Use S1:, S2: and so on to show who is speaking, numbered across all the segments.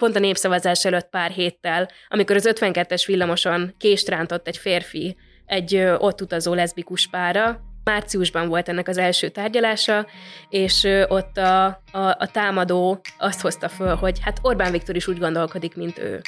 S1: pont a népszavazás előtt pár héttel, amikor az 52-es villamoson kést rántott egy férfi egy ott utazó leszbikus pára, Márciusban volt ennek az első tárgyalása, és ott a, a, a támadó azt hozta föl, hogy hát Orbán Viktor is úgy gondolkodik, mint ő.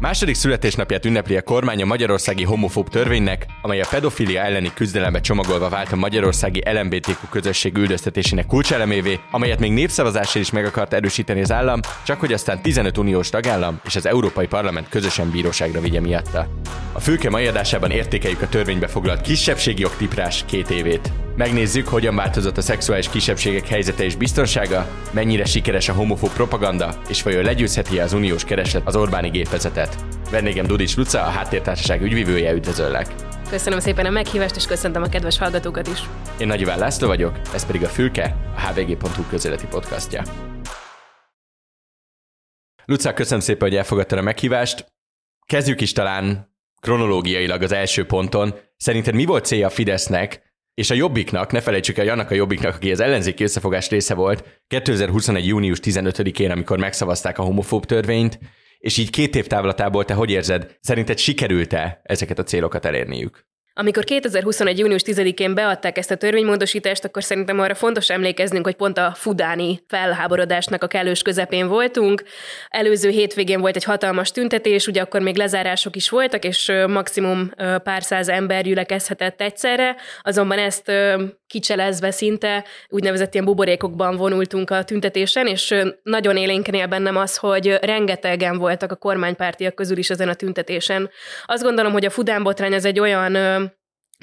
S2: Második születésnapját ünnepli a kormány a magyarországi homofób törvénynek, amely a pedofilia elleni küzdelembe csomagolva vált a magyarországi LMBTQ közösség üldöztetésének kulcselemévé, amelyet még népszavazással is meg akart erősíteni az állam, csak hogy aztán 15 uniós tagállam és az Európai Parlament közösen bíróságra vigye miatta. A fülke mai adásában értékeljük a törvénybe foglalt kisebbségi jogtiprás két évét. Megnézzük, hogyan változott a szexuális kisebbségek helyzete és biztonsága, mennyire sikeres a homofób propaganda, és vajon legyőzheti az uniós kereslet az Orbáni gépezetet. Vendégem Dudics Luca, a Háttértársaság ügyvívője, üdvözöllek!
S1: Köszönöm szépen a meghívást, és köszöntöm a kedves hallgatókat is.
S2: Én Nagy Iván László vagyok, ez pedig a Fülke, a hvg.hu közéleti podcastja. Luca, köszönöm szépen, hogy elfogadtad a meghívást. Kezdjük is talán kronológiailag az első ponton. Szerinted mi volt célja a Fidesznek és a Jobbiknak, ne felejtsük el, hogy annak a Jobbiknak, aki az ellenzéki összefogás része volt, 2021. június 15-én, amikor megszavazták a homofób törvényt, és így két év távlatából te hogy érzed, szerinted sikerült-e ezeket a célokat elérniük?
S1: Amikor 2021. június 10-én beadták ezt a törvénymódosítást, akkor szerintem arra fontos emlékeznünk, hogy pont a fudáni felháborodásnak a kellős közepén voltunk. Előző hétvégén volt egy hatalmas tüntetés, ugye akkor még lezárások is voltak, és maximum pár száz ember gyülekezhetett egyszerre, azonban ezt kicselezve szinte úgynevezett ilyen buborékokban vonultunk a tüntetésen, és nagyon élénken él bennem az, hogy rengetegen voltak a kormánypártiak közül is ezen a tüntetésen. Azt gondolom, hogy a Fudán botrány ez egy olyan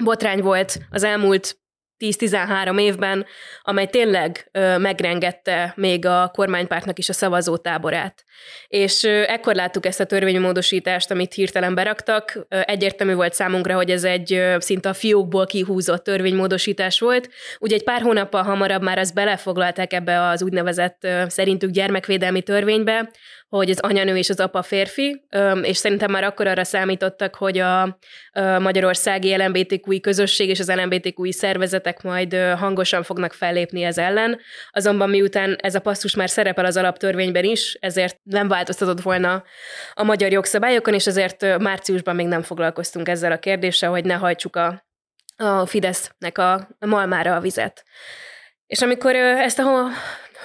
S1: botrány volt az elmúlt 10-13 évben, amely tényleg ö, megrengette még a kormánypártnak is a szavazótáborát. És ö, ekkor láttuk ezt a törvénymódosítást, amit hirtelen beraktak. Ö, egyértelmű volt számunkra, hogy ez egy ö, szinte a fiókból kihúzott törvénymódosítás volt. Ugye egy pár hónappal hamarabb már ezt belefoglalták ebbe az úgynevezett ö, szerintük gyermekvédelmi törvénybe, hogy az anyanő és az apa férfi, és szerintem már akkor arra számítottak, hogy a magyarországi LMBTQI közösség és az LMBTQI szervezetek majd hangosan fognak fellépni ez ellen. Azonban miután ez a passzus már szerepel az alaptörvényben is, ezért nem változtatott volna a magyar jogszabályokon, és ezért márciusban még nem foglalkoztunk ezzel a kérdéssel, hogy ne hajtsuk a, a Fidesznek a malmára a vizet. És amikor ezt a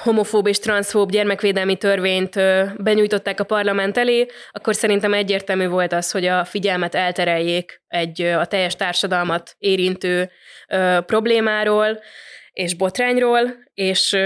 S1: homofób és transzfób gyermekvédelmi törvényt benyújtották a parlament elé, akkor szerintem egyértelmű volt az, hogy a figyelmet eltereljék egy a teljes társadalmat érintő problémáról, és botrányról, és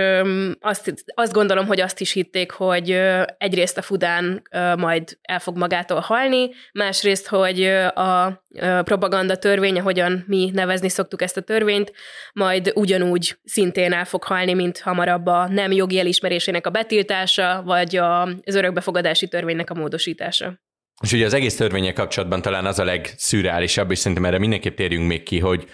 S1: azt, azt gondolom, hogy azt is hitték, hogy egyrészt a Fudán majd el fog magától halni, másrészt, hogy a propaganda törvény, ahogyan mi nevezni szoktuk ezt a törvényt, majd ugyanúgy szintén el fog halni, mint hamarabb a nem jogi elismerésének a betiltása, vagy az örökbefogadási törvénynek a módosítása.
S2: És ugye az egész törvények kapcsolatban talán az a legszürreálisabb, és szerintem erre mindenképp térjünk még ki, hogy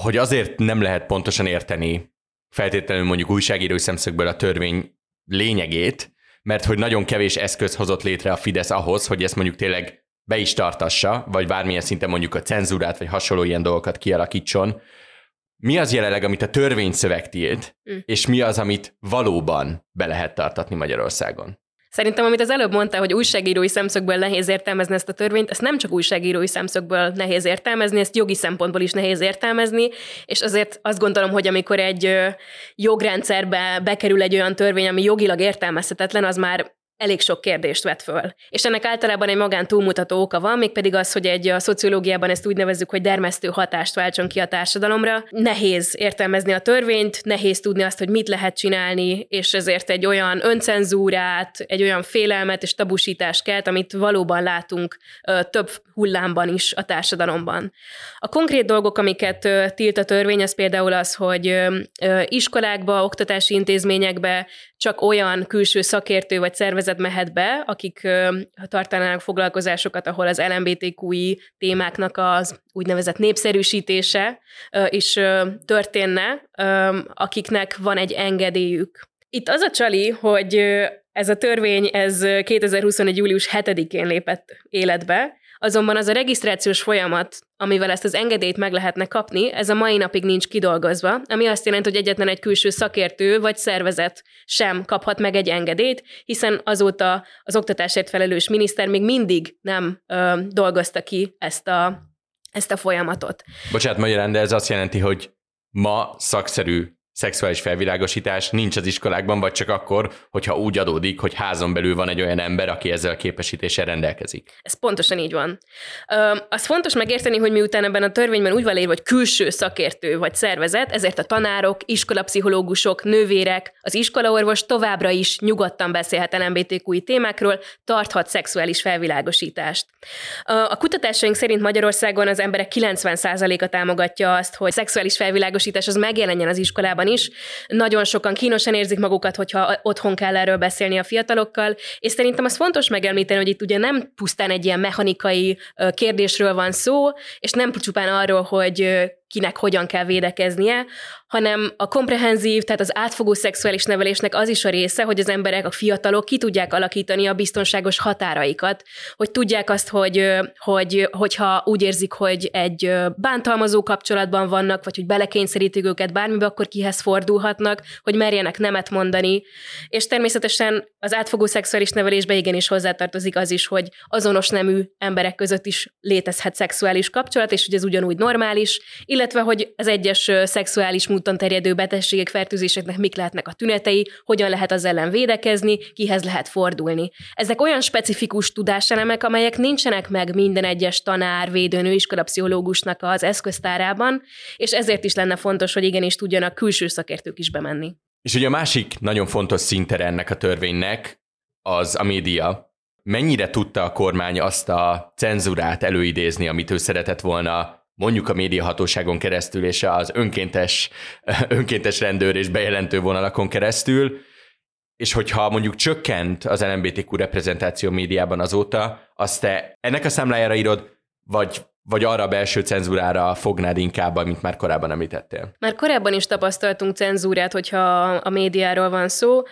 S2: hogy azért nem lehet pontosan érteni feltétlenül mondjuk újságírói szemszögből a törvény lényegét, mert hogy nagyon kevés eszköz hozott létre a Fidesz ahhoz, hogy ezt mondjuk tényleg be is tartassa, vagy bármilyen szinten mondjuk a cenzúrát, vagy hasonló ilyen dolgokat kialakítson. Mi az jelenleg, amit a törvényszöveg tilt, mm. és mi az, amit valóban be lehet tartatni Magyarországon?
S1: Szerintem, amit az előbb mondta, hogy újságírói szemszögből nehéz értelmezni ezt a törvényt, ezt nem csak újságírói szemszögből nehéz értelmezni, ezt jogi szempontból is nehéz értelmezni, és azért azt gondolom, hogy amikor egy jogrendszerbe bekerül egy olyan törvény, ami jogilag értelmezhetetlen, az már elég sok kérdést vet föl. És ennek általában egy magán túlmutató oka van, mégpedig az, hogy egy a szociológiában ezt úgy nevezzük, hogy dermesztő hatást váltson ki a társadalomra. Nehéz értelmezni a törvényt, nehéz tudni azt, hogy mit lehet csinálni, és ezért egy olyan öncenzúrát, egy olyan félelmet és tabusítást kelt, amit valóban látunk ö, több hullámban is a társadalomban. A konkrét dolgok, amiket ö, tilt a törvény, az például az, hogy ö, iskolákba, oktatási intézményekbe csak olyan külső szakértő vagy szervezet mehet be, akik tartanának foglalkozásokat, ahol az LMBTQI témáknak az úgynevezett népszerűsítése is történne, akiknek van egy engedélyük. Itt az a csali, hogy ez a törvény ez 2021. július 7-én lépett életbe, Azonban az a regisztrációs folyamat, amivel ezt az engedélyt meg lehetne kapni, ez a mai napig nincs kidolgozva, ami azt jelenti, hogy egyetlen egy külső szakértő vagy szervezet sem kaphat meg egy engedélyt, hiszen azóta az oktatásért felelős miniszter még mindig nem ö, dolgozta ki ezt a, ezt a folyamatot.
S2: Bocsánat, magyarán, de ez azt jelenti, hogy ma szakszerű szexuális felvilágosítás nincs az iskolákban, vagy csak akkor, hogyha úgy adódik, hogy házon belül van egy olyan ember, aki ezzel a képesítéssel rendelkezik.
S1: Ez pontosan így van. Ö, az fontos megérteni, hogy miután ebben a törvényben úgy van írva, hogy külső szakértő vagy szervezet, ezért a tanárok, iskolapszichológusok, nővérek, az iskolaorvos továbbra is nyugodtan beszélhet LMBTQI témákról, tarthat szexuális felvilágosítást. A kutatásaink szerint Magyarországon az emberek 90%-a támogatja azt, hogy szexuális felvilágosítás az megjelenjen az iskolában Európában is. Nagyon sokan kínosan érzik magukat, hogyha otthon kell erről beszélni a fiatalokkal, és szerintem az fontos megemlíteni, hogy itt ugye nem pusztán egy ilyen mechanikai kérdésről van szó, és nem csupán arról, hogy kinek hogyan kell védekeznie, hanem a komprehenzív, tehát az átfogó szexuális nevelésnek az is a része, hogy az emberek, a fiatalok ki tudják alakítani a biztonságos határaikat, hogy tudják azt, hogy, hogy hogyha úgy érzik, hogy egy bántalmazó kapcsolatban vannak, vagy hogy belekényszerítik őket bármibe, akkor kihez fordulhatnak, hogy merjenek nemet mondani. És természetesen az átfogó szexuális nevelésbe igenis hozzátartozik az is, hogy azonos nemű emberek között is létezhet szexuális kapcsolat, és hogy ez ugyanúgy normális, illetve hogy az egyes szexuális úton terjedő betegségek, fertőzéseknek mik lehetnek a tünetei, hogyan lehet az ellen védekezni, kihez lehet fordulni. Ezek olyan specifikus tudáselemek, amelyek nincsenek meg minden egyes tanár, védőnő, iskolapszichológusnak az eszköztárában, és ezért is lenne fontos, hogy igenis tudjanak külső szakértők is bemenni.
S2: És ugye a másik nagyon fontos szintere ennek a törvénynek az a média. Mennyire tudta a kormány azt a cenzurát előidézni, amit ő szeretett volna mondjuk a médiahatóságon keresztül és az önkéntes, önkéntes rendőr és bejelentő vonalakon keresztül, és hogyha mondjuk csökkent az LMBTQ reprezentáció médiában azóta, azt te ennek a számlájára írod, vagy vagy arra a belső cenzúrára fognád inkább, mint már korábban említettél?
S1: Már korábban is tapasztaltunk cenzúrát, hogyha a médiáról van szó.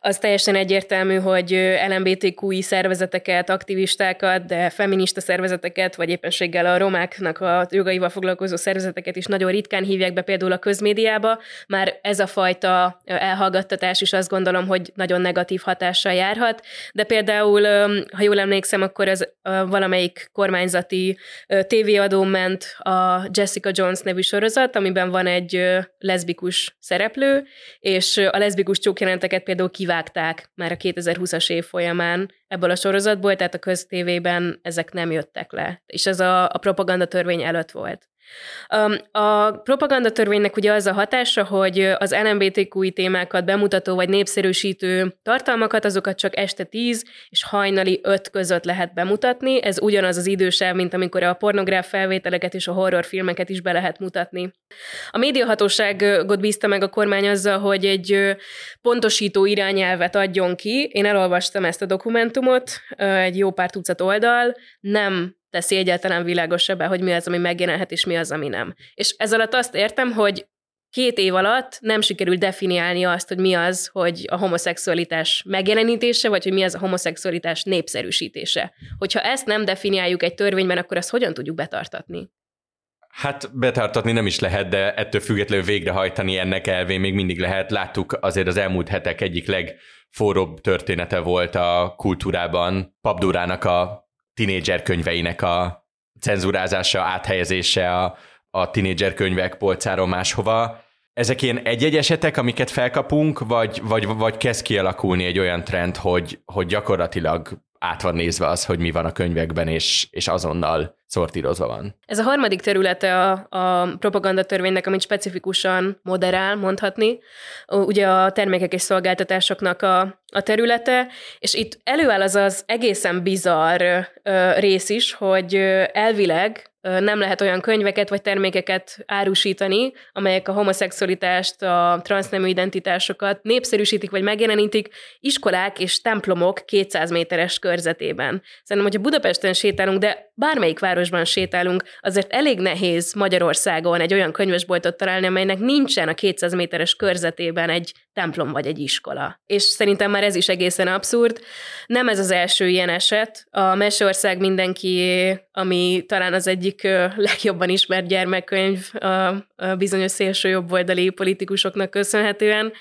S1: Az teljesen egyértelmű, hogy LMBTQI szervezeteket, aktivistákat, de feminista szervezeteket, vagy éppenséggel a romáknak a jogaival foglalkozó szervezeteket is nagyon ritkán hívják be például a közmédiába. Már ez a fajta elhallgattatás is azt gondolom, hogy nagyon negatív hatással járhat. De például, ha jól emlékszem, akkor ez valamelyik kormányzati tév tévéadó ment a Jessica Jones nevű sorozat, amiben van egy leszbikus szereplő, és a leszbikus csókjelenteket például kivágták már a 2020-as év folyamán ebből a sorozatból, tehát a köztévében ezek nem jöttek le. És ez a, a propaganda törvény előtt volt. A propagandatörvénynek ugye az a hatása, hogy az LMBTQI témákat bemutató vagy népszerűsítő tartalmakat, azokat csak este 10 és hajnali 5 között lehet bemutatni. Ez ugyanaz az idősáv, mint amikor a pornográf felvételeket és a horrorfilmeket is be lehet mutatni. A médiahatóságot bízta meg a kormány azzal, hogy egy pontosító irányelvet adjon ki. Én elolvastam ezt a dokumentumot, egy jó pár tucat oldal, nem teszi egyáltalán világosabbá, hogy mi az, ami megjelenhet, és mi az, ami nem. És ez alatt azt értem, hogy két év alatt nem sikerült definiálni azt, hogy mi az, hogy a homoszexualitás megjelenítése, vagy hogy mi az a homoszexualitás népszerűsítése. Hogyha ezt nem definiáljuk egy törvényben, akkor azt hogyan tudjuk betartatni?
S2: Hát betartatni nem is lehet, de ettől függetlenül végrehajtani ennek elvén még mindig lehet. Láttuk azért az elmúlt hetek egyik legforróbb története volt a kultúrában, Pabdurának a tinédzser könyveinek a cenzurázása, áthelyezése a, a tinédzser könyvek polcáról máshova. Ezek ilyen egy-egy esetek, amiket felkapunk, vagy, vagy, vagy kezd kialakulni egy olyan trend, hogy, hogy gyakorlatilag át van nézve az, hogy mi van a könyvekben, és, és azonnal szortírozva van.
S1: Ez a harmadik területe a, a propagandatörvénynek, amit specifikusan moderál, mondhatni. Ugye a termékek és szolgáltatásoknak a, a területe, és itt előáll az az egészen bizarr ö, rész is, hogy elvileg nem lehet olyan könyveket vagy termékeket árusítani, amelyek a homoszexualitást, a transznemű identitásokat népszerűsítik vagy megjelenítik iskolák és templomok 200 méteres körzetében. Szerintem, hogyha Budapesten sétálunk, de bármelyik városban sétálunk, azért elég nehéz Magyarországon egy olyan könyvesboltot találni, amelynek nincsen a 200 méteres körzetében egy templom vagy egy iskola. És szerintem már ez is egészen abszurd. Nem ez az első ilyen eset. A Meseország mindenki, ami talán az egyik legjobban ismert gyermekkönyv a bizonyos szélső jobboldali politikusoknak köszönhetően,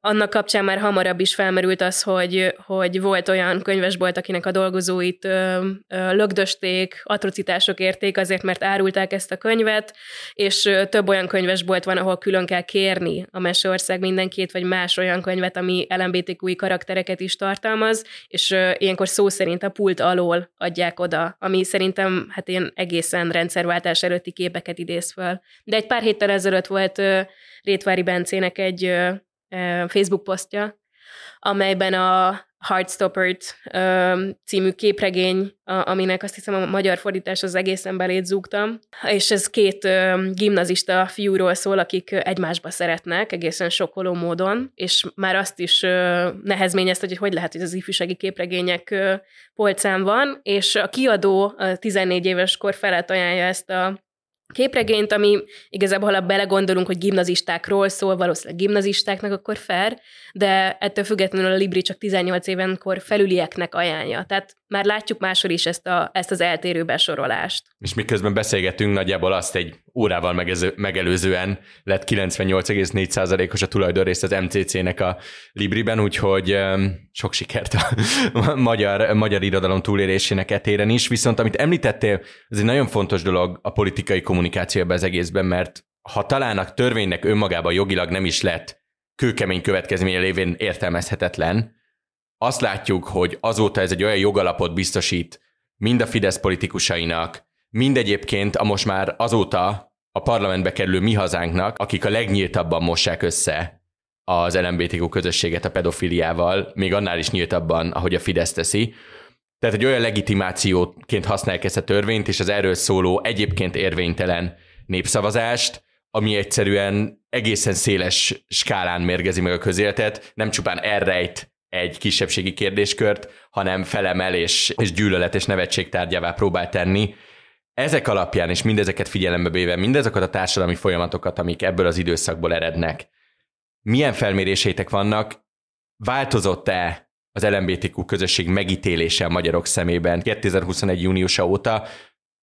S1: annak kapcsán már hamarabb is felmerült az, hogy, hogy volt olyan könyvesbolt, akinek a dolgozóit lögdösték, atrocitások érték azért, mert árulták ezt a könyvet, és több olyan könyvesbolt van, ahol külön kell kérni a Meseország mindenkét, vagy más olyan könyvet, ami LMBTQI karaktereket is tartalmaz, és ilyenkor szó szerint a pult alól adják oda, ami szerintem hát ilyen egészen rendszerváltás előtti képeket idéz föl. De egy pár héttel ezelőtt volt Rétvári Bencének egy Facebook posztja, amelyben a Heartstopper című képregény, aminek azt hiszem a magyar fordítás az egészen belét zúgtam, és ez két gimnazista fiúról szól, akik egymásba szeretnek, egészen sokkoló módon, és már azt is nehezményezte, hogy hogy lehet, hogy az ifjúsági képregények polcán van, és a kiadó 14 éves kor felett ajánlja ezt a képregényt, ami igazából, ha belegondolunk, hogy gimnazistákról szól, valószínűleg gimnazistáknak, akkor fair, de ettől függetlenül a Libri csak 18 évenkor felülieknek ajánlja. Tehát már látjuk máshol is ezt, a, ezt az eltérő besorolást.
S2: És miközben beszélgetünk, nagyjából azt egy órával megező, megelőzően lett 98,4%-os a tulajdonrészt az MCC-nek a Libriben, úgyhogy sok sikert a magyar, magyar irodalom túlélésének etéren is. Viszont amit említettél, ez egy nagyon fontos dolog a politikai kommunikációban az egészben, mert ha talán a törvénynek önmagában jogilag nem is lett kőkemény következménye lévén értelmezhetetlen, azt látjuk, hogy azóta ez egy olyan jogalapot biztosít mind a Fidesz politikusainak, mind egyébként a most már azóta a parlamentbe kerülő mi hazánknak, akik a legnyíltabban mossák össze az LMBTQ közösséget a pedofiliával, még annál is nyíltabban, ahogy a Fidesz teszi. Tehát egy olyan legitimációként használják ezt a törvényt, és az erről szóló egyébként érvénytelen népszavazást, ami egyszerűen egészen széles skálán mérgezi meg a közéletet, nem csupán elrejt egy kisebbségi kérdéskört, hanem felemel és, és gyűlölet és nevetség tárgyává próbál tenni. Ezek alapján és mindezeket figyelembe véve, mindezokat a társadalmi folyamatokat, amik ebből az időszakból erednek, milyen felméréseitek vannak, változott-e az LMBTQ közösség megítélése a magyarok szemében 2021. júniusa óta?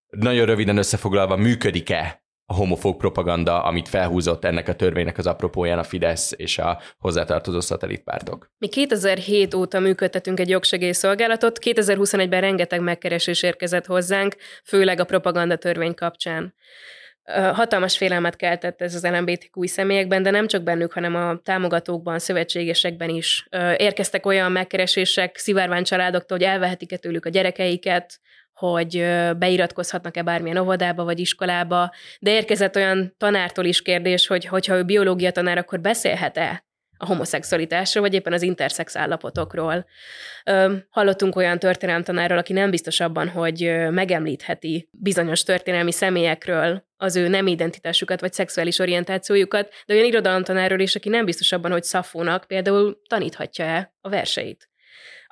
S2: Nagyon röviden összefoglalva, működik-e a homofób propaganda, amit felhúzott ennek a törvénynek az apropóján a Fidesz és a hozzátartozó szatellitpártok.
S1: Mi 2007 óta működtetünk egy jogsegélyszolgálatot, 2021-ben rengeteg megkeresés érkezett hozzánk, főleg a propaganda törvény kapcsán. Hatalmas félelmet keltett ez az LMBTQ személyekben, de nem csak bennük, hanem a támogatókban, szövetségesekben is. Érkeztek olyan megkeresések szivárvány családoktól, hogy elvehetik-e tőlük a gyerekeiket, hogy beiratkozhatnak-e bármilyen óvodába vagy iskolába, de érkezett olyan tanártól is kérdés, hogy hogyha ő biológia tanár, akkor beszélhet-e a homoszexualitásról, vagy éppen az interszex állapotokról. Hallottunk olyan tanárról, aki nem biztos abban, hogy megemlítheti bizonyos történelmi személyekről az ő nem identitásukat vagy szexuális orientációjukat, de olyan irodalomtanárról is, aki nem biztos abban, hogy Szafónak például taníthatja-e a verseit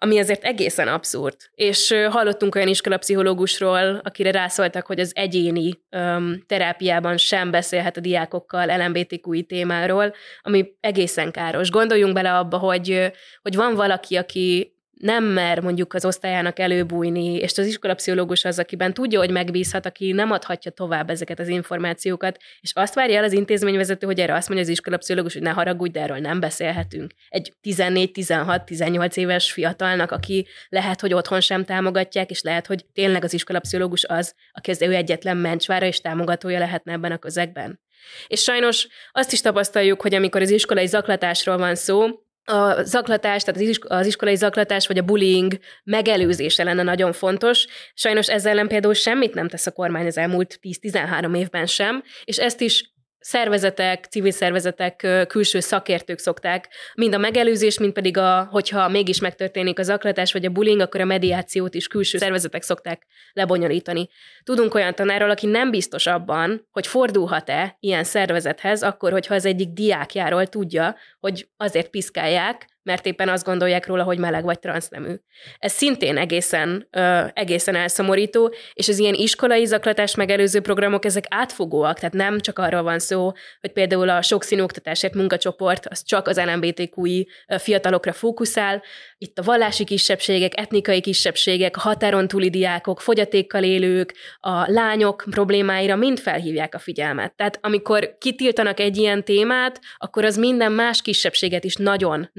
S1: ami azért egészen abszurd. És hallottunk olyan iskolapszichológusról, akire rászóltak, hogy az egyéni um, terápiában sem beszélhet a diákokkal LMBTQI témáról, ami egészen káros. Gondoljunk bele abba, hogy, hogy van valaki, aki nem mer mondjuk az osztályának előbújni, és az iskolapszichológus az, akiben tudja, hogy megbízhat, aki nem adhatja tovább ezeket az információkat, és azt várja el az intézményvezető, hogy erre azt mondja az iskolapszichológus, hogy ne haragudj, de erről nem beszélhetünk. Egy 14-16-18 éves fiatalnak, aki lehet, hogy otthon sem támogatják, és lehet, hogy tényleg az iskolapszichológus az, aki az ő egyetlen mencsvára és támogatója lehetne ebben a közegben. És sajnos azt is tapasztaljuk, hogy amikor az iskolai zaklatásról van szó, a zaklatás, tehát az iskolai zaklatás vagy a bullying megelőzése lenne nagyon fontos. Sajnos ezzel ellen például semmit nem tesz a kormány az elmúlt 10-13 évben sem, és ezt is szervezetek, civil szervezetek, külső szakértők szokták, mind a megelőzés, mind pedig a, hogyha mégis megtörténik az aklatás vagy a bullying, akkor a mediációt is külső szervezetek szokták lebonyolítani. Tudunk olyan tanárról, aki nem biztos abban, hogy fordulhat-e ilyen szervezethez, akkor, hogyha az egyik diákjáról tudja, hogy azért piszkálják, mert éppen azt gondolják róla, hogy meleg vagy transznemű. Ez szintén egészen, ö, egészen elszomorító, és az ilyen iskolai zaklatás megelőző programok, ezek átfogóak, tehát nem csak arról van szó, hogy például a sokszínű oktatásért munkacsoport az csak az LMBTQI fiatalokra fókuszál, itt a vallási kisebbségek, etnikai kisebbségek, a határon túli diákok, fogyatékkal élők, a lányok problémáira mind felhívják a figyelmet. Tehát amikor kitiltanak egy ilyen témát, akkor az minden más kisebbséget is nagyon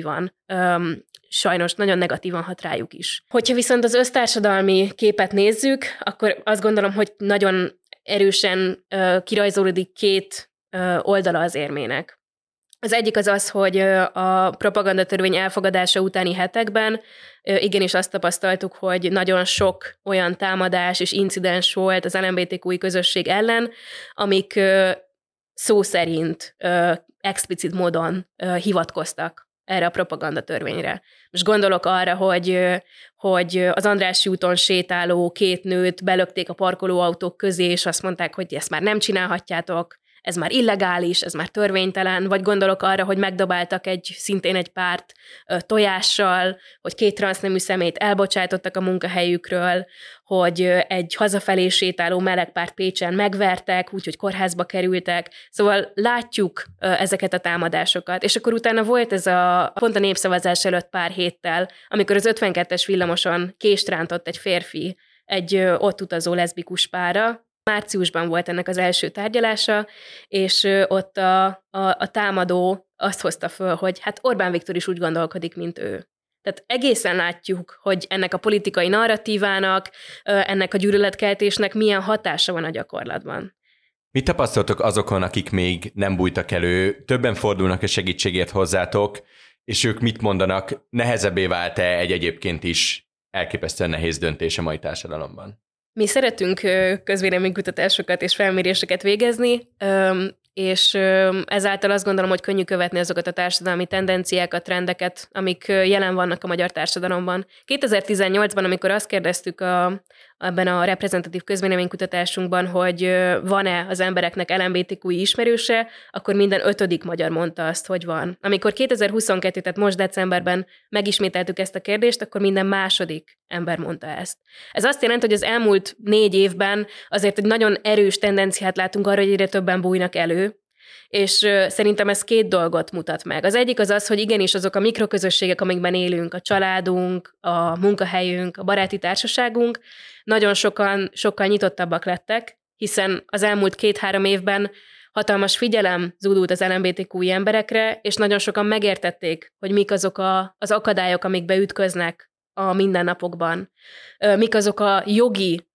S1: negatívan öm, sajnos nagyon negatívan hat rájuk is. Hogyha viszont az össztársadalmi képet nézzük, akkor azt gondolom, hogy nagyon erősen ö, kirajzolódik két ö, oldala az érmének. Az egyik az az, hogy a propagandatörvény elfogadása utáni hetekben igenis azt tapasztaltuk, hogy nagyon sok olyan támadás és incidens volt az LMBTQI közösség ellen, amik szó szerint explicit módon hivatkoztak erre a propagandatörvényre. Most gondolok arra, hogy, hogy az András úton sétáló két nőt belökték a parkolóautók közé, és azt mondták, hogy ezt már nem csinálhatjátok, ez már illegális, ez már törvénytelen, vagy gondolok arra, hogy megdobáltak egy szintén egy párt tojással, hogy két transznemű szemét elbocsátottak a munkahelyükről, hogy egy hazafelé sétáló melegpárt Pécsen megvertek, úgyhogy kórházba kerültek. Szóval látjuk ezeket a támadásokat. És akkor utána volt ez a pont a népszavazás előtt pár héttel, amikor az 52-es villamoson kést rántott egy férfi egy ott utazó leszbikus pára, Márciusban volt ennek az első tárgyalása, és ott a, a, a támadó azt hozta föl, hogy hát Orbán Viktor is úgy gondolkodik, mint ő. Tehát egészen látjuk, hogy ennek a politikai narratívának, ennek a gyűlöletkeltésnek milyen hatása van a gyakorlatban.
S2: Mit tapasztaltok azokon, akik még nem bújtak elő, többen fordulnak a segítségért hozzátok, és ők mit mondanak, nehezebbé vált-e egy egyébként is elképesztően nehéz döntés a mai társadalomban?
S1: Mi szeretünk közvéleménykutatásokat és felméréseket végezni, és ezáltal azt gondolom, hogy könnyű követni azokat a társadalmi tendenciákat, trendeket, amik jelen vannak a magyar társadalomban. 2018-ban, amikor azt kérdeztük a, ebben a reprezentatív közvéleménykutatásunkban, hogy van-e az embereknek LMBTQ ismerőse, akkor minden ötödik magyar mondta azt, hogy van. Amikor 2022, tehát most decemberben megismételtük ezt a kérdést, akkor minden második ember mondta ezt. Ez azt jelenti, hogy az elmúlt négy évben azért egy nagyon erős tendenciát látunk arra, hogy egyre többen bújnak elő, és szerintem ez két dolgot mutat meg. Az egyik az az, hogy igenis azok a mikroközösségek, amikben élünk, a családunk, a munkahelyünk, a baráti társaságunk, nagyon sokan, sokkal nyitottabbak lettek, hiszen az elmúlt két-három évben hatalmas figyelem zúdult az LMBTQ emberekre, és nagyon sokan megértették, hogy mik azok a, az akadályok, amik beütköznek a mindennapokban. Mik azok a jogi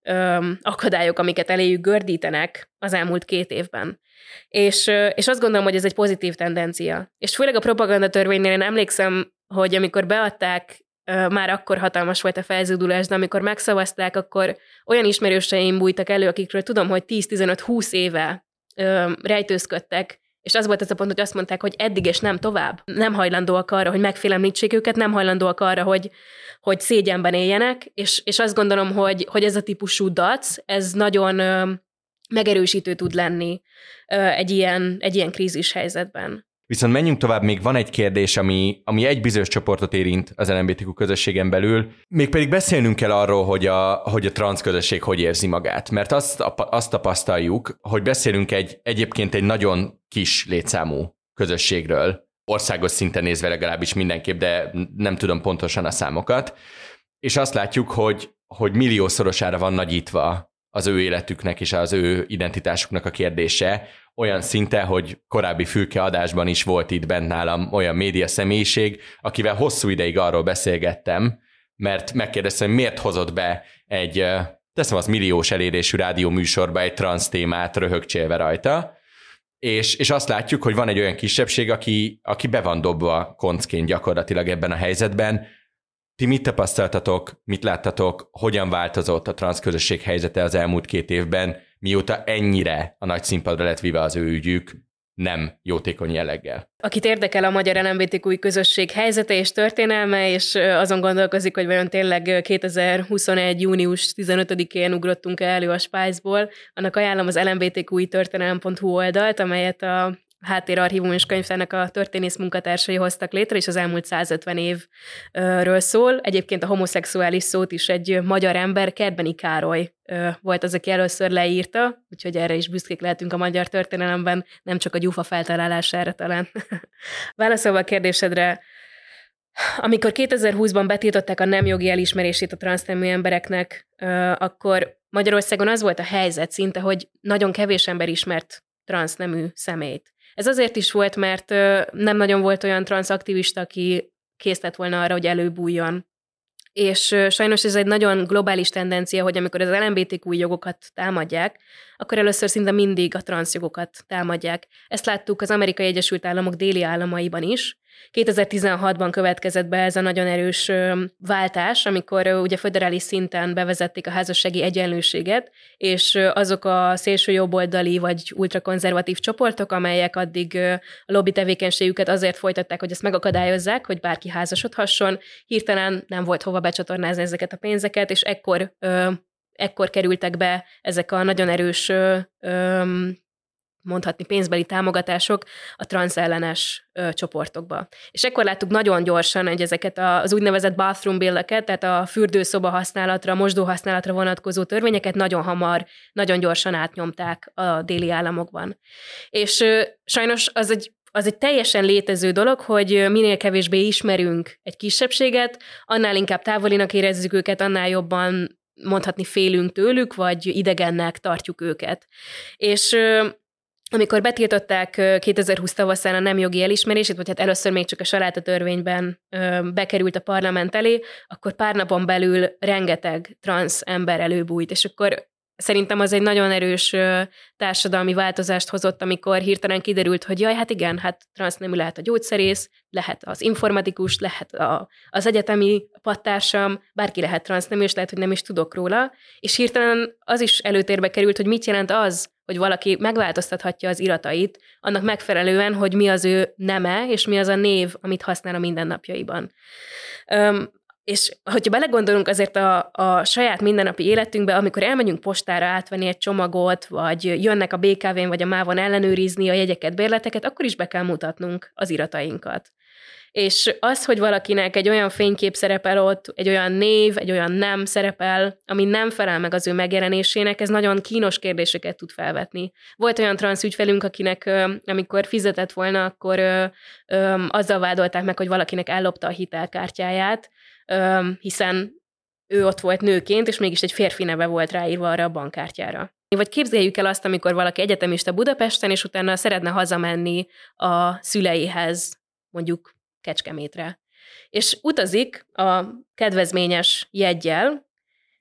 S1: akadályok, amiket eléjük gördítenek az elmúlt két évben. És, és azt gondolom, hogy ez egy pozitív tendencia. És főleg a propaganda törvénynél én emlékszem, hogy amikor beadták, már akkor hatalmas volt a felzúdulás, de amikor megszavazták, akkor olyan ismerőseim bújtak elő, akikről tudom, hogy 10-15-20 éve rejtőzködtek, és az volt ez a pont, hogy azt mondták, hogy eddig és nem tovább. Nem hajlandóak arra, hogy megfélemlítsék őket, nem hajlandóak arra, hogy, hogy szégyenben éljenek, és, és azt gondolom, hogy, hogy ez a típusú dac, ez nagyon megerősítő tud lenni egy ilyen, egy ilyen krízis helyzetben.
S2: Viszont menjünk tovább, még van egy kérdés, ami, ami egy bizonyos csoportot érint az LMBTQ közösségen belül. Mégpedig beszélnünk kell arról, hogy a, hogy a transz közösség hogy érzi magát. Mert azt, azt tapasztaljuk, hogy beszélünk egy egyébként egy nagyon kis létszámú közösségről, országos szinten nézve legalábbis mindenképp, de nem tudom pontosan a számokat. És azt látjuk, hogy, hogy milliószorosára van nagyítva az ő életüknek és az ő identitásuknak a kérdése, olyan szinte, hogy korábbi fülke adásban is volt itt bent nálam olyan média személyiség, akivel hosszú ideig arról beszélgettem, mert megkérdeztem, miért hozott be egy, teszem az milliós elérésű rádió műsorba egy transz témát röhögcsélve rajta, és, és azt látjuk, hogy van egy olyan kisebbség, aki, aki be van dobva koncként gyakorlatilag ebben a helyzetben, ti mit tapasztaltatok, mit láttatok, hogyan változott a transzközösség helyzete az elmúlt két évben, mióta ennyire a nagy színpadra lett vive az ő ügyük, nem jótékony jelleggel.
S1: Akit érdekel a magyar LMBTQ közösség helyzete és történelme, és azon gondolkozik, hogy vajon tényleg 2021. június 15-én ugrottunk elő a Spice-ból, annak ajánlom az lmbtqi történelem.hu oldalt, amelyet a háttérarchívum és könyvtárnak a történész munkatársai hoztak létre, és az elmúlt 150 évről szól. Egyébként a homoszexuális szót is egy magyar ember, Kerbeni Károly volt az, aki először leírta, úgyhogy erre is büszkék lehetünk a magyar történelemben, nem csak a gyufa feltalálására talán. Válaszolva a kérdésedre, amikor 2020-ban betiltották a nem jogi elismerését a transznemű embereknek, akkor Magyarországon az volt a helyzet szinte, hogy nagyon kevés ember ismert transznemű szemét. Ez azért is volt, mert nem nagyon volt olyan transzaktivista, aki kész volna arra, hogy előbújjon. És sajnos ez egy nagyon globális tendencia, hogy amikor az LMBTQ jogokat támadják, akkor először szinte mindig a transzjogokat támadják. Ezt láttuk az Amerikai Egyesült Államok déli államaiban is, 2016-ban következett be ez a nagyon erős váltás, amikor ugye föderális szinten bevezették a házassági egyenlőséget, és azok a szélső jobboldali vagy ultrakonzervatív csoportok, amelyek addig a lobby tevékenységüket azért folytatták, hogy ezt megakadályozzák, hogy bárki házasodhasson, hirtelen nem volt hova becsatornázni ezeket a pénzeket, és ekkor ekkor kerültek be ezek a nagyon erős mondhatni pénzbeli támogatások a transzellenes ö, csoportokba. És ekkor láttuk nagyon gyorsan, hogy ezeket az úgynevezett bathroom billeket, tehát a fürdőszoba használatra, mosdó használatra vonatkozó törvényeket nagyon hamar, nagyon gyorsan átnyomták a déli államokban. És ö, sajnos az egy az egy teljesen létező dolog, hogy minél kevésbé ismerünk egy kisebbséget, annál inkább távolinak érezzük őket, annál jobban mondhatni félünk tőlük, vagy idegennek tartjuk őket. És amikor betiltották 2020 tavaszán a nem jogi elismerését, vagy hát először még csak a saláta törvényben bekerült a parlament elé, akkor pár napon belül rengeteg transz ember előbújt, és akkor szerintem az egy nagyon erős társadalmi változást hozott, amikor hirtelen kiderült, hogy jaj, hát igen, hát transznemű lehet a gyógyszerész, lehet az informatikus, lehet a, az egyetemi pattársam, bárki lehet transznemű, és lehet, hogy nem is tudok róla. És hirtelen az is előtérbe került, hogy mit jelent az, hogy valaki megváltoztathatja az iratait, annak megfelelően, hogy mi az ő neme, és mi az a név, amit használ a mindennapjaiban. Öm, és hogyha belegondolunk azért a, a saját mindennapi életünkbe, amikor elmegyünk postára átvenni egy csomagot, vagy jönnek a BKV-n vagy a MÁV-on ellenőrizni a jegyeket, bérleteket, akkor is be kell mutatnunk az iratainkat. És az, hogy valakinek egy olyan fénykép szerepel ott, egy olyan név, egy olyan nem szerepel, ami nem felel meg az ő megjelenésének, ez nagyon kínos kérdéseket tud felvetni. Volt olyan transz ügyfelünk, akinek amikor fizetett volna, akkor azzal vádolták meg, hogy valakinek ellopta a hitelkártyáját, hiszen ő ott volt nőként, és mégis egy férfi neve volt ráírva arra a bankkártyára. Vagy képzeljük el azt, amikor valaki egyetemista Budapesten, és utána szeretne hazamenni a szüleihez, mondjuk Kecskemétre. És utazik a kedvezményes jegyel,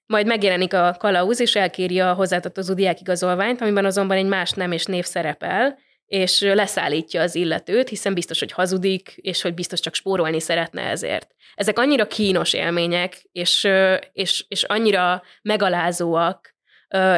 S1: majd megjelenik a kalauz, és elkéri a hozzátartozó diákigazolványt, amiben azonban egy más nem és név szerepel, és leszállítja az illetőt, hiszen biztos, hogy hazudik, és hogy biztos csak spórolni szeretne ezért. Ezek annyira kínos élmények, és, és, és annyira megalázóak,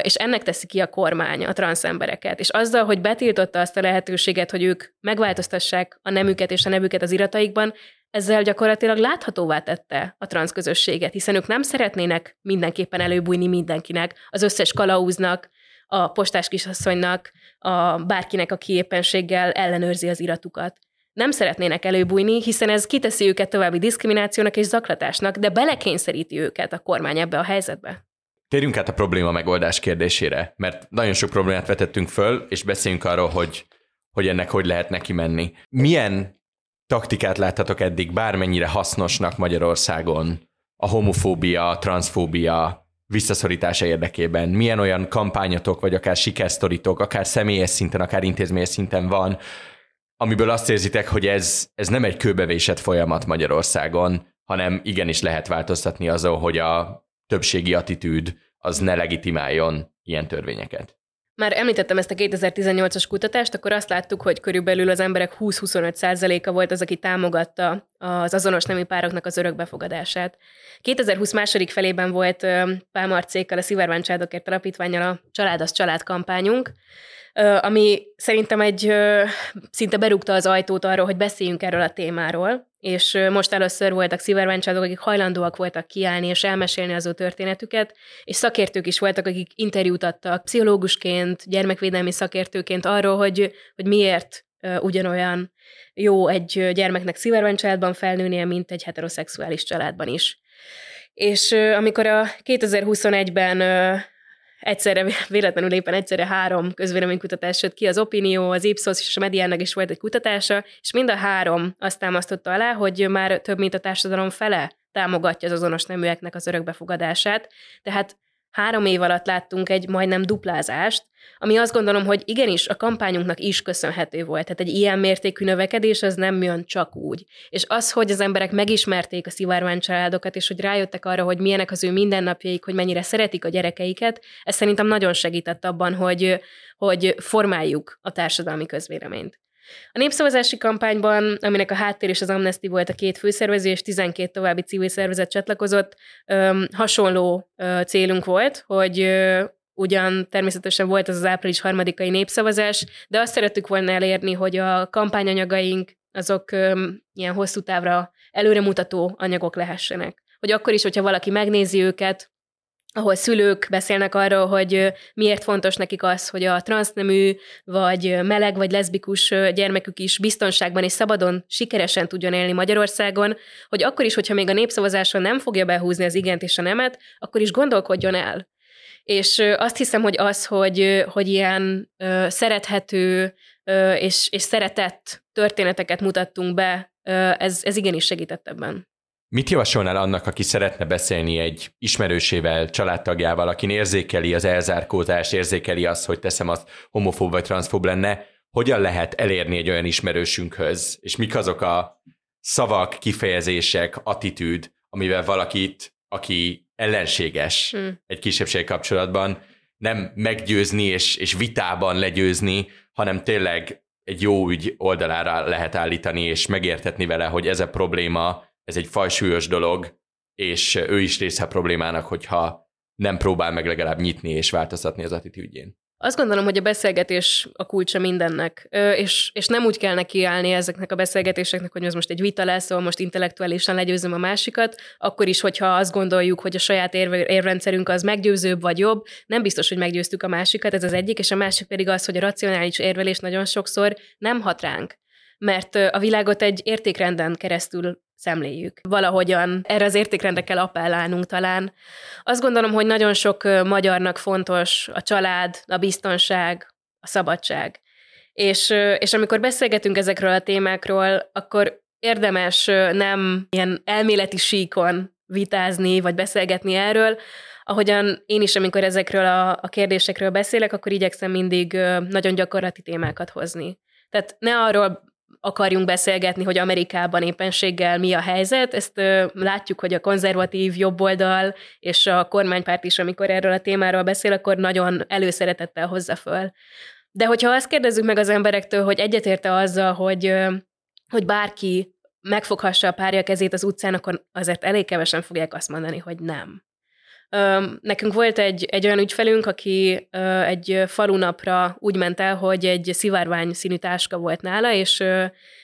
S1: és ennek teszi ki a kormány a transzembereket. És azzal, hogy betiltotta azt a lehetőséget, hogy ők megváltoztassák a nemüket és a nevüket az irataikban, ezzel gyakorlatilag láthatóvá tette a transzközösséget, hiszen ők nem szeretnének mindenképpen előbújni mindenkinek, az összes kalauznak, a postás kisasszonynak, a bárkinek, aki éppenséggel ellenőrzi az iratukat. Nem szeretnének előbújni, hiszen ez kiteszi őket további diszkriminációnak és zaklatásnak, de belekényszeríti őket a kormány ebbe a helyzetbe.
S2: Térjünk át a probléma megoldás kérdésére, mert nagyon sok problémát vetettünk föl, és beszéljünk arról, hogy, hogy ennek hogy lehet neki menni. Milyen taktikát láthatok eddig bármennyire hasznosnak Magyarországon a homofóbia, a transzfóbia visszaszorítása érdekében? Milyen olyan kampányotok, vagy akár sikersztoritok, akár személyes szinten, akár intézményes szinten van, amiből azt érzitek, hogy ez, ez nem egy kőbevésett folyamat Magyarországon, hanem igenis lehet változtatni azon, hogy a többségi attitűd az ne legitimáljon ilyen törvényeket.
S1: Már említettem ezt a 2018-as kutatást, akkor azt láttuk, hogy körülbelül az emberek 20-25 százaléka volt az, aki támogatta az azonos nemű pároknak az örökbefogadását. 2020 második felében volt Pál Marcékkal, a Szivárvány Családokért Alapítványal a Család az család kampányunk, ami szerintem egy szinte berúgta az ajtót arról, hogy beszéljünk erről a témáról, és most először voltak szivárványcsaládok, akik hajlandóak voltak kiállni és elmesélni az ő történetüket, és szakértők is voltak, akik interjút adtak pszichológusként, gyermekvédelmi szakértőként arról, hogy, hogy miért ugyanolyan jó egy gyermeknek szivárvány családban felnőnie, mint egy heteroszexuális családban is. És amikor a 2021-ben egyszerre, véletlenül éppen egyszerre három közvéleménykutatás jött ki, az Opinió, az Ipsos és a Mediának is volt egy kutatása, és mind a három azt támasztotta alá, hogy már több mint a társadalom fele támogatja az azonos neműeknek az örökbefogadását. Tehát három év alatt láttunk egy majdnem duplázást, ami azt gondolom, hogy igenis a kampányunknak is köszönhető volt. Tehát egy ilyen mértékű növekedés az nem jön csak úgy. És az, hogy az emberek megismerték a szivárvány családokat, és hogy rájöttek arra, hogy milyenek az ő mindennapjaik, hogy mennyire szeretik a gyerekeiket, ez szerintem nagyon segített abban, hogy, hogy formáljuk a társadalmi közvéleményt. A népszavazási kampányban, aminek a háttér és az Amnesty volt a két főszervező, és 12 további civil szervezet csatlakozott, hasonló célunk volt, hogy ugyan természetesen volt az az április harmadikai népszavazás, de azt szerettük volna elérni, hogy a kampányanyagaink azok ilyen hosszú távra előremutató anyagok lehessenek. Hogy akkor is, hogyha valaki megnézi őket, ahol szülők beszélnek arról, hogy miért fontos nekik az, hogy a transznemű, vagy meleg, vagy leszbikus gyermekük is biztonságban és szabadon, sikeresen tudjon élni Magyarországon, hogy akkor is, hogyha még a népszavazáson nem fogja behúzni az igent és a nemet, akkor is gondolkodjon el. És azt hiszem, hogy az, hogy, hogy ilyen szerethető és, és szeretett történeteket mutattunk be, ez, ez igenis segített ebben.
S2: Mit javasolnál annak, aki szeretne beszélni egy ismerősével, családtagjával, aki érzékeli az elzárkózást, érzékeli azt, hogy teszem azt homofób vagy transzfób lenne, hogyan lehet elérni egy olyan ismerősünkhöz, és mik azok a szavak, kifejezések, attitűd, amivel valakit, aki ellenséges hmm. egy kisebbség kapcsolatban, nem meggyőzni és, és vitában legyőzni, hanem tényleg egy jó ügy oldalára lehet állítani, és megértetni vele, hogy ez a probléma ez egy fajsúlyos dolog, és ő is része problémának, hogyha nem próbál meg legalább nyitni és változtatni az attitűdjén.
S1: Azt gondolom, hogy a beszélgetés a kulcsa mindennek, és, és nem úgy kell nekiállni ezeknek a beszélgetéseknek, hogy ez most egy vita lesz, ahol most intellektuálisan legyőzöm a másikat, akkor is, hogyha azt gondoljuk, hogy a saját érve, érrendszerünk az meggyőzőbb vagy jobb, nem biztos, hogy meggyőztük a másikat, ez az egyik, és a másik pedig az, hogy a racionális érvelés nagyon sokszor nem hat ránk mert a világot egy értékrenden keresztül szemléljük. Valahogyan erre az értékrendre kell appellálnunk talán. Azt gondolom, hogy nagyon sok magyarnak fontos a család, a biztonság, a szabadság. És, és amikor beszélgetünk ezekről a témákról, akkor érdemes nem ilyen elméleti síkon vitázni, vagy beszélgetni erről, ahogyan én is, amikor ezekről a, a kérdésekről beszélek, akkor igyekszem mindig nagyon gyakorlati témákat hozni. Tehát ne arról akarjunk beszélgetni, hogy Amerikában éppenséggel mi a helyzet. Ezt látjuk, hogy a konzervatív jobboldal és a kormánypárt is, amikor erről a témáról beszél, akkor nagyon előszeretettel hozza föl. De hogyha azt kérdezzük meg az emberektől, hogy egyetérte azzal, hogy, hogy bárki megfoghassa a párja kezét az utcán, akkor azért elég kevesen fogják azt mondani, hogy nem. Nekünk volt egy, egy olyan ügyfelünk, aki egy falunapra úgy ment el, hogy egy szivárvány színű táska volt nála, és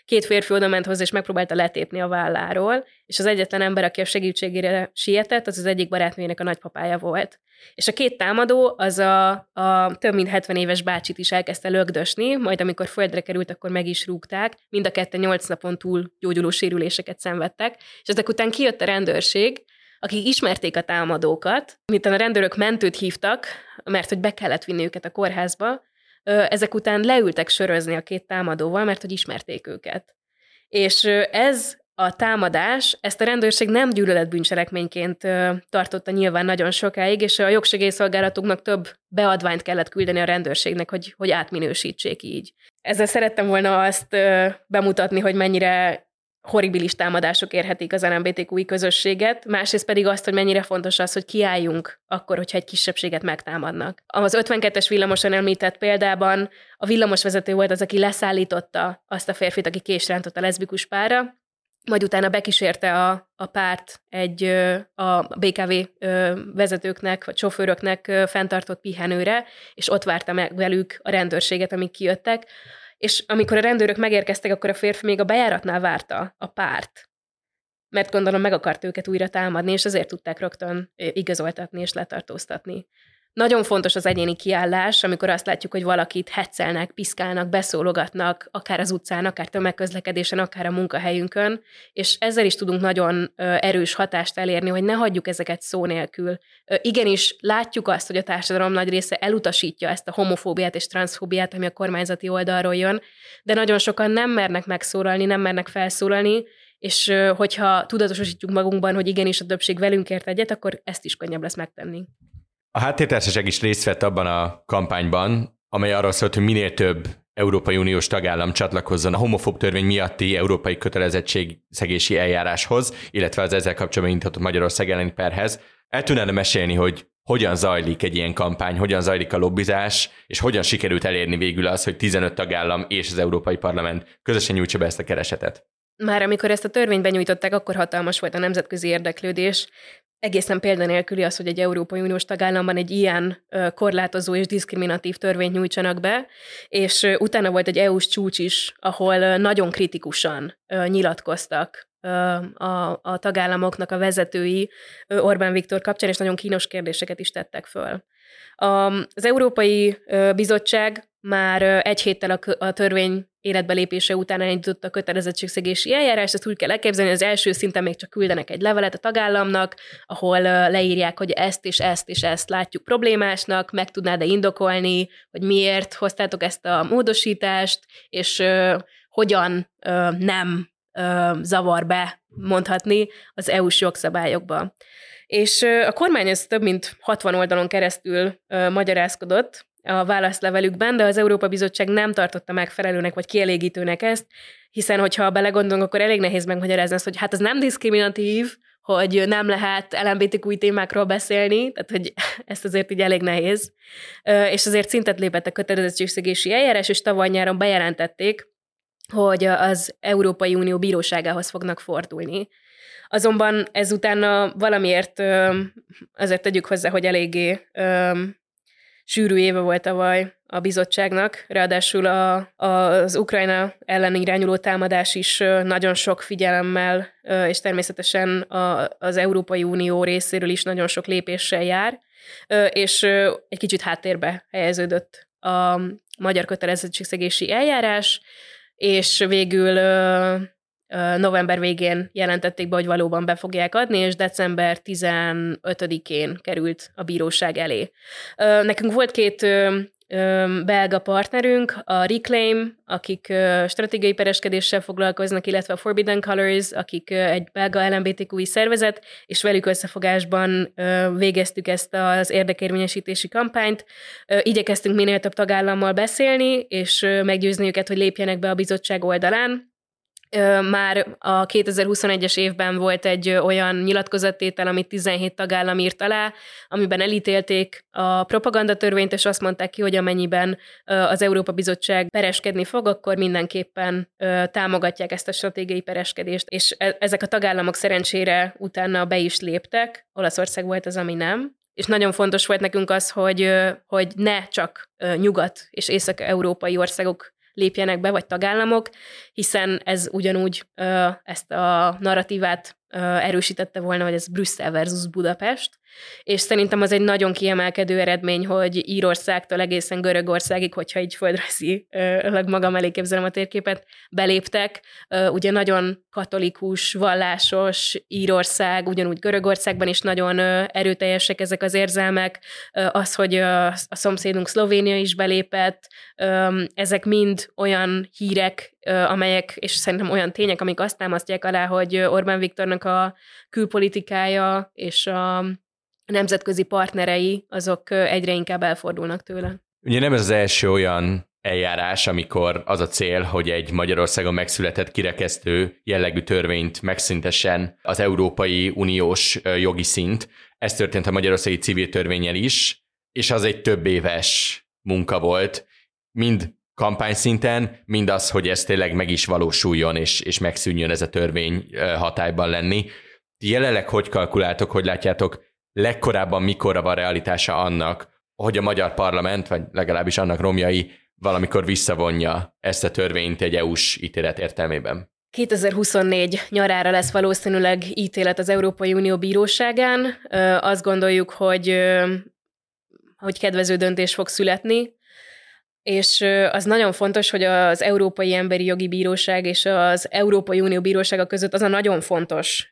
S1: két férfi oda ment hozzá, és megpróbálta letépni a válláról, és az egyetlen ember, aki a segítségére sietett, az az egyik barátnőjének a nagypapája volt. És a két támadó az a, a több mint 70 éves bácsit is elkezdte lögdösni, majd amikor földre került, akkor meg is rúgták. Mind a ketten 8 napon túl gyógyuló sérüléseket szenvedtek, és ezek után kijött a rendőrség, akik ismerték a támadókat, mint a rendőrök mentőt hívtak, mert hogy be kellett vinni őket a kórházba, ezek után leültek sörözni a két támadóval, mert hogy ismerték őket. És ez a támadás, ezt a rendőrség nem gyűlöletbűncselekményként tartotta nyilván nagyon sokáig, és a jogsegélyszolgálatoknak több beadványt kellett küldeni a rendőrségnek, hogy, hogy átminősítsék így. Ezzel szerettem volna azt bemutatni, hogy mennyire horribilis támadások érhetik az LMBTQI közösséget, másrészt pedig azt, hogy mennyire fontos az, hogy kiálljunk akkor, hogyha egy kisebbséget megtámadnak. Az 52-es villamoson említett példában a villamosvezető volt az, aki leszállította azt a férfit, aki késrántott a leszbikus pára, majd utána bekísérte a, a párt egy a BKV vezetőknek vagy sofőröknek fenntartott pihenőre, és ott várta meg velük a rendőrséget, amíg kijöttek és amikor a rendőrök megérkeztek, akkor a férfi még a bejáratnál várta a párt, mert gondolom meg akart őket újra támadni, és azért tudták rögtön igazoltatni és letartóztatni. Nagyon fontos az egyéni kiállás, amikor azt látjuk, hogy valakit hetszelnek, piszkálnak, beszólogatnak, akár az utcán, akár tömegközlekedésen, akár a munkahelyünkön, és ezzel is tudunk nagyon erős hatást elérni, hogy ne hagyjuk ezeket szó nélkül. Igenis, látjuk azt, hogy a társadalom nagy része elutasítja ezt a homofóbiát és transzfóbiát, ami a kormányzati oldalról jön, de nagyon sokan nem mernek megszólalni, nem mernek felszólalni, és hogyha tudatosítjuk magunkban, hogy igenis a többség velünk ért egyet, akkor ezt is könnyebb lesz megtenni.
S2: A háttértársaság is részt vett abban a kampányban, amely arról szólt, hogy minél több Európai Uniós tagállam csatlakozzon a homofób törvény miatti európai kötelezettségszegési eljáráshoz, illetve az ezzel kapcsolatban indított Magyarország elleni perhez. El tudnád mesélni, hogy hogyan zajlik egy ilyen kampány, hogyan zajlik a lobbizás, és hogyan sikerült elérni végül az, hogy 15 tagállam és az Európai Parlament közösen nyújtsa be ezt a keresetet?
S1: Már amikor ezt a törvényt benyújtották, akkor hatalmas volt a nemzetközi érdeklődés, egészen példanélküli az, hogy egy Európai Uniós tagállamban egy ilyen korlátozó és diszkriminatív törvényt nyújtsanak be, és utána volt egy EU-s csúcs is, ahol nagyon kritikusan nyilatkoztak a, a tagállamoknak a vezetői Orbán Viktor kapcsán, és nagyon kínos kérdéseket is tettek föl. Az Európai Bizottság már egy héttel a, a törvény életbelépése után elindított a kötelezettségszegési eljárás, ezt úgy kell elképzelni, hogy az első szinten még csak küldenek egy levelet a tagállamnak, ahol leírják, hogy ezt és ezt és ezt látjuk problémásnak, meg tudnád-e indokolni, hogy miért hoztátok ezt a módosítást, és hogyan nem zavar be, mondhatni, az EU-s jogszabályokba. És a kormány ez több mint 60 oldalon keresztül magyarázkodott, a válaszlevelükben, de az Európa Bizottság nem tartotta megfelelőnek vagy kielégítőnek ezt, hiszen hogyha belegondolunk, akkor elég nehéz megmagyarázni azt, hogy hát ez nem diszkriminatív, hogy nem lehet LMBTQ témákról beszélni, tehát hogy ezt azért így elég nehéz. És azért szintet lépett a kötelezettségszegési eljárás, és tavaly nyáron bejelentették, hogy az Európai Unió bíróságához fognak fordulni. Azonban ezután valamiért azért tegyük hozzá, hogy eléggé sűrű éve volt tavaly a bizottságnak, ráadásul a, az Ukrajna ellen irányuló támadás is nagyon sok figyelemmel, és természetesen a, az Európai Unió részéről is nagyon sok lépéssel jár, és egy kicsit háttérbe helyeződött a magyar kötelezettségszegési eljárás, és végül november végén jelentették be, hogy valóban be fogják adni, és december 15-én került a bíróság elé. Nekünk volt két belga partnerünk, a Reclaim, akik stratégiai pereskedéssel foglalkoznak, illetve a Forbidden Colors, akik egy belga LMBTQI szervezet, és velük összefogásban végeztük ezt az érdekérvényesítési kampányt. Igyekeztünk minél több tagállammal beszélni, és meggyőzni őket, hogy lépjenek be a bizottság oldalán, már a 2021-es évben volt egy olyan nyilatkozattétel, amit 17 tagállam írt alá, amiben elítélték a propagandatörvényt, és azt mondták ki, hogy amennyiben az Európa Bizottság pereskedni fog, akkor mindenképpen támogatják ezt a stratégiai pereskedést. És e, ezek a tagállamok szerencsére utána be is léptek, Olaszország volt az, ami nem, és nagyon fontos volt nekünk az, hogy, hogy ne csak nyugat- és észak-európai országok lépjenek be, vagy tagállamok, hiszen ez ugyanúgy ezt a narratívát erősítette volna, hogy ez Brüsszel versus Budapest, és szerintem az egy nagyon kiemelkedő eredmény, hogy Írországtól egészen Görögországig, hogyha így földrajzilag magam elé képzelem a térképet, beléptek. Ugye nagyon katolikus, vallásos Írország, ugyanúgy Görögországban is nagyon erőteljesek ezek az érzelmek. Az, hogy a szomszédunk Szlovénia is belépett, ezek mind olyan hírek, amelyek, és szerintem olyan tények, amik azt támasztják alá, hogy Orbán Viktornak a külpolitikája és a nemzetközi partnerei azok egyre inkább elfordulnak tőle.
S2: Ugye nem ez az első olyan eljárás, amikor az a cél, hogy egy Magyarországon megszületett kirekesztő jellegű törvényt megszüntessen az Európai Uniós jogi szint. Ez történt a Magyarországi civil törvényel is, és az egy több éves munka volt, mind kampányszinten, mind az, hogy ez tényleg meg is valósuljon, és, és megszűnjön ez a törvény hatályban lenni. Jelenleg hogy kalkuláltok, hogy látjátok, legkorábban mikorra van realitása annak, hogy a magyar parlament, vagy legalábbis annak romjai valamikor visszavonja ezt a törvényt egy EU-s ítélet értelmében?
S1: 2024 nyarára lesz valószínűleg ítélet az Európai Unió bíróságán. Azt gondoljuk, hogy hogy kedvező döntés fog születni, és az nagyon fontos, hogy az Európai Emberi Jogi Bíróság és az Európai Unió Bírósága között az a nagyon fontos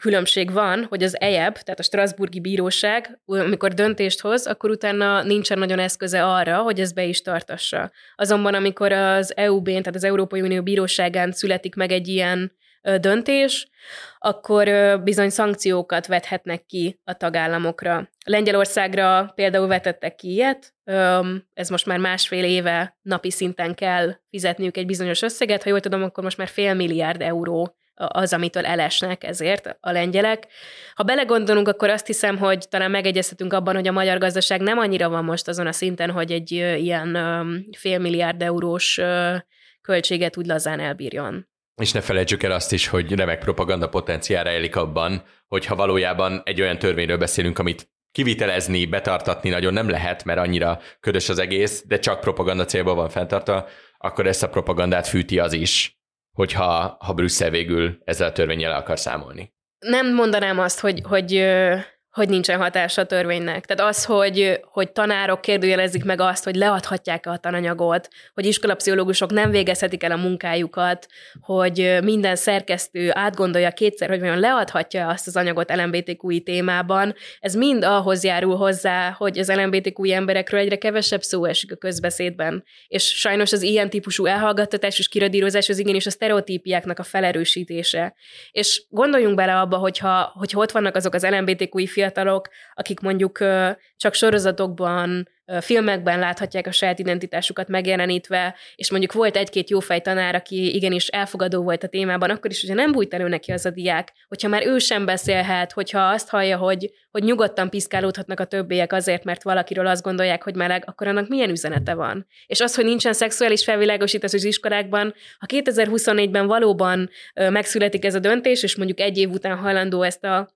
S1: különbség van, hogy az EJEB, tehát a Strasburgi Bíróság, amikor döntést hoz, akkor utána nincsen nagyon eszköze arra, hogy ez be is tartassa. Azonban, amikor az EU-bén, tehát az Európai Unió Bíróságán születik meg egy ilyen döntés, akkor bizony szankciókat vethetnek ki a tagállamokra. Lengyelországra például vetettek ki ilyet, ez most már másfél éve napi szinten kell fizetniük egy bizonyos összeget, ha jól tudom, akkor most már fél milliárd euró az, amitől elesnek ezért a lengyelek. Ha belegondolunk, akkor azt hiszem, hogy talán megegyezhetünk abban, hogy a magyar gazdaság nem annyira van most azon a szinten, hogy egy ilyen fél milliárd eurós költséget úgy lazán elbírjon.
S2: És ne felejtsük el azt is, hogy remek propaganda potenciára élik abban, hogyha valójában egy olyan törvényről beszélünk, amit kivitelezni, betartatni nagyon nem lehet, mert annyira ködös az egész, de csak propaganda célból van fenntartva, akkor ezt a propagandát fűti az is, hogyha ha Brüsszel végül ezzel a törvényel akar számolni.
S1: Nem mondanám azt, hogy, hogy hogy nincsen hatása a törvénynek. Tehát az, hogy, hogy tanárok kérdőjelezik meg azt, hogy leadhatják a tananyagot, hogy iskolapszichológusok nem végezhetik el a munkájukat, hogy minden szerkesztő átgondolja kétszer, hogy vajon leadhatja azt az anyagot LMBTQI témában, ez mind ahhoz járul hozzá, hogy az LMBTQI emberekről egyre kevesebb szó esik a közbeszédben. És sajnos az ilyen típusú elhallgattatás és kiradírozás az igenis a sztereotípiáknak a felerősítése. És gondoljunk bele abba, hogyha, hogy ott vannak azok az LMBTQI fiatalok, akik mondjuk csak sorozatokban, filmekben láthatják a saját identitásukat megjelenítve, és mondjuk volt egy-két jófej tanár, aki igenis elfogadó volt a témában, akkor is, hogyha nem bújt elő neki az a diák, hogyha már ő sem beszélhet, hogyha azt hallja, hogy, hogy nyugodtan piszkálódhatnak a többiek azért, mert valakiről azt gondolják, hogy meleg, akkor annak milyen üzenete van? És az, hogy nincsen szexuális felvilágosítás az iskolákban, ha 2024-ben valóban megszületik ez a döntés, és mondjuk egy év után hajlandó ezt a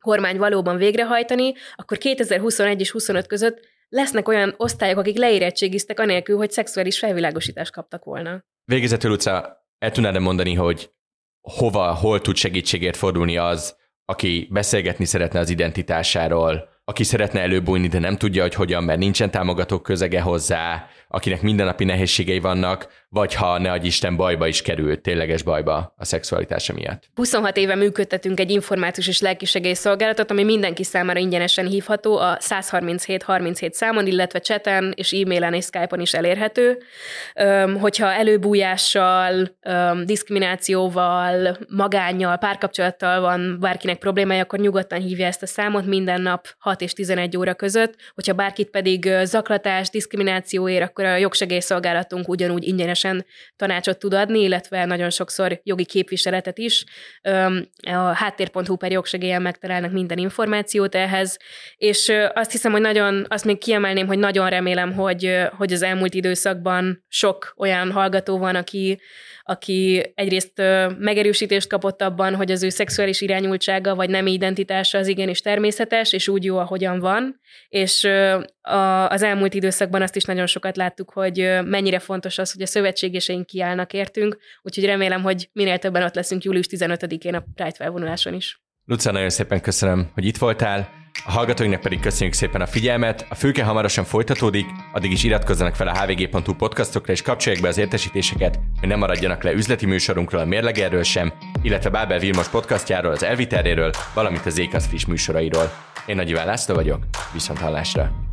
S1: kormány valóban végrehajtani, akkor 2021 és 25 között lesznek olyan osztályok, akik leérettségiztek anélkül, hogy szexuális felvilágosítást kaptak volna.
S2: Végezetül, Luca, el tudnád mondani, hogy hova, hol tud segítségért fordulni az, aki beszélgetni szeretne az identitásáról, aki szeretne előbújni, de nem tudja, hogy hogyan, mert nincsen támogatók közege hozzá, akinek mindennapi nehézségei vannak, vagy ha ne adj Isten bajba is kerül, tényleges bajba a szexualitása miatt.
S1: 26 éve működtetünk egy információs és lelkisegély szolgálatot, ami mindenki számára ingyenesen hívható a 137 37 számon, illetve cseten és e-mailen és Skype-on is elérhető. Öm, hogyha előbújással, öm, diszkriminációval, magányjal, párkapcsolattal van bárkinek problémája, akkor nyugodtan hívja ezt a számot minden nap 6 és 11 óra között. Hogyha bárkit pedig zaklatás, diszkriminációért, akkor a jogsegélyszolgálatunk ugyanúgy ingyenes ingyenesen tanácsot tud adni, illetve nagyon sokszor jogi képviseletet is. A háttér.hu per jogsegélyen megtalálnak minden információt ehhez, és azt hiszem, hogy nagyon, azt még kiemelném, hogy nagyon remélem, hogy, hogy az elmúlt időszakban sok olyan hallgató van, aki, aki egyrészt megerősítést kapott abban, hogy az ő szexuális irányultsága vagy nem identitása az igenis természetes, és úgy jó, ahogyan van, és az elmúlt időszakban azt is nagyon sokat láttuk, hogy mennyire fontos az, hogy a szövetségeseink kiállnak értünk, úgyhogy remélem, hogy minél többen ott leszünk július 15-én a Pride felvonuláson is.
S2: Luca, nagyon szépen köszönöm, hogy itt voltál. A hallgatóinknak pedig köszönjük szépen a figyelmet. A fülke hamarosan folytatódik, addig is iratkozzanak fel a hvg.hu podcastokra és kapcsolják be az értesítéseket, hogy ne maradjanak le üzleti műsorunkról, a mérlegerről sem, illetve Bábel Vilmos podcastjáról, az Elviteréről, valamint az Ékasz friss műsorairól. Én Nagy László vagyok, viszont hallásra!